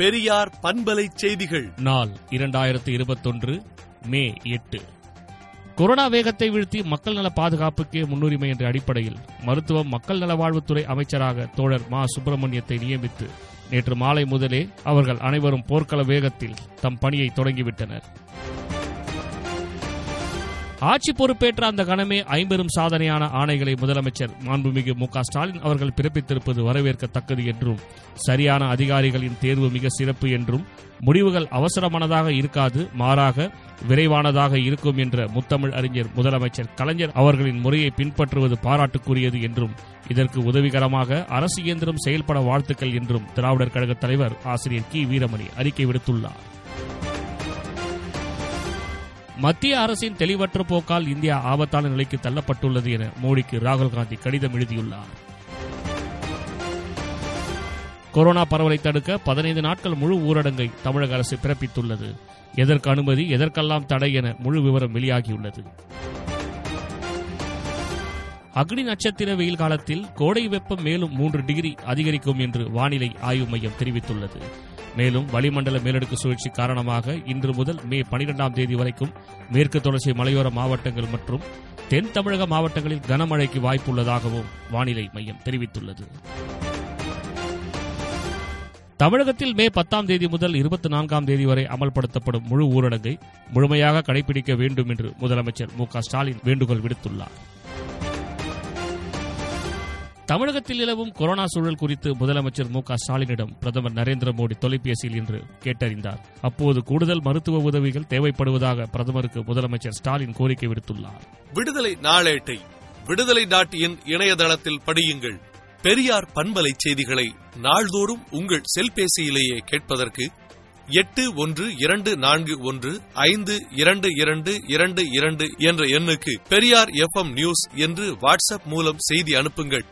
பெரியார் பண்பலை செய்திகள். நாள் இரண்டாயிரத்தி இருபத்தொன்று மே எட்டு. கொரோனா வேகத்தை வீழ்த்தி மக்கள் நல பாதுகாப்புக்கே முன்னுரிமை என்ற அடிப்படையில் மருத்துவம் மக்கள் நலவாழ்வுத்துறை அமைச்சராக தோழர் மா. சுப்பிரமணியத்தை நியமித்து நேற்று மாலை முதலே அவர்கள் அனைவரும் போர்க்கள வேகத்தில் தம் பணியை தொடங்கிவிட்டனர். ஆட்சி பொறுப்பேற்ற அந்த கணமே ஐம்பெரும் சாதனையான ஆணைகளை முதலமைச்சர் மாண்புமிகு மு ஸ்டாலின் அவர்கள் பிறப்பித்திருப்பது வரவேற்கத்தக்கது என்றும் சரியான அதிகாரிகளின் தேர்வு மிக சிறப்பு என்றும் முடிவுகள் அவசரமானதாக இருக்காது மாறாக விரைவானதாக இருக்கும் என்ற முத்தமிழ் அறிஞர் முதலமைச்சர் கலைஞர் அவர்களின் முறையை பின்பற்றுவது பாராட்டுக்குரியது என்றும் இதற்கு உதவிகரமாக அரசு இயந்திரம் செயல்பட வாழ்த்துக்கள் என்றும் திராவிடர் கழக தலைவர் ஆசிரியர் கி. வீரமணி அறிக்கை விடுத்துள்ளார். மத்திய அரசின் தெளிவற்ற போக்கால் இந்தியா ஆபத்தான நிலைக்கு தள்ளப்பட்டுள்ளது என மோடிக்கு ராகுல் காந்தி கடிதம் எழுதியுள்ளார். கொரோனா பரவலை தடுக்க பதினைந்து நாட்கள் முழு ஊரடங்கை தமிழக அரசு பிறப்பித்துள்ளது. எதற்கு அனுமதி எதற்கெல்லாம் தடை என முழு விவரம் வெளியாகியுள்ளது. அக்னி நட்சத்திர வெயில் காலத்தில் கோடை வெப்பம் மேலும் மூன்று டிகிரி அதிகரிக்கும் என்று வானிலை ஆய்வு மையம் தெரிவித்துள்ளது. மேலும் வளிமண்டல மேலடுக்கு சுழற்சி காரணமாக இன்று முதல் மே பனிரெண்டாம் தேதி வரைக்கும் மேற்கு தொடர்ச்சி மலையோர மாவட்டங்கள் மற்றும் தென் தமிழக மாவட்டங்களில் கனமழைக்கு வாய்ப்புள்ளதாகவும் வானிலை மையம் தெரிவித்துள்ளது. தமிழகத்தில் மே பத்தாம் தேதி முதல் இருபத்தி நான்காம் தேதி வரை அமல்படுத்தப்படும் முழு ஊரடங்கை முழுமையாக கடைபிடிக்க வேண்டும் என்று முதலமைச்சர் மு க ஸ்டாலின் வேண்டுகோள் விடுத்துள்ளார். தமிழகத்தில் நிலவும் கொரோனா சூழல் குறித்து முதலமைச்சர் மு ஸ்டாலினிடம் பிரதமர் நரேந்திர மோடி தொலைபேசியில் இன்று கேட்டறிந்தார். அப்போது கூடுதல் மருத்துவ உதவிகள் தேவைப்படுவதாக பிரதமருக்கு முதலமைச்சர் ஸ்டாலின் கோரிக்கை விடுத்துள்ளார். விடுதலை நாளேட்டை விடுதலை டாட் இன் இணையதளத்தில் படியுங்கள். பெரியார் பண்பலை செய்திகளை நாள்தோறும் உங்கள் செல்பேசியிலேயே கேட்பதற்கு எட்டு ஒன்று இரண்டு நான்கு ஒன்று ஐந்து இரண்டு இரண்டு இரண்டு இரண்டு என்ற எண்ணுக்கு பெரியார் எஃப்எம் நியூஸ் என்று வாட்ஸ்அப் மூலம் செய்தி அனுப்புங்கள்.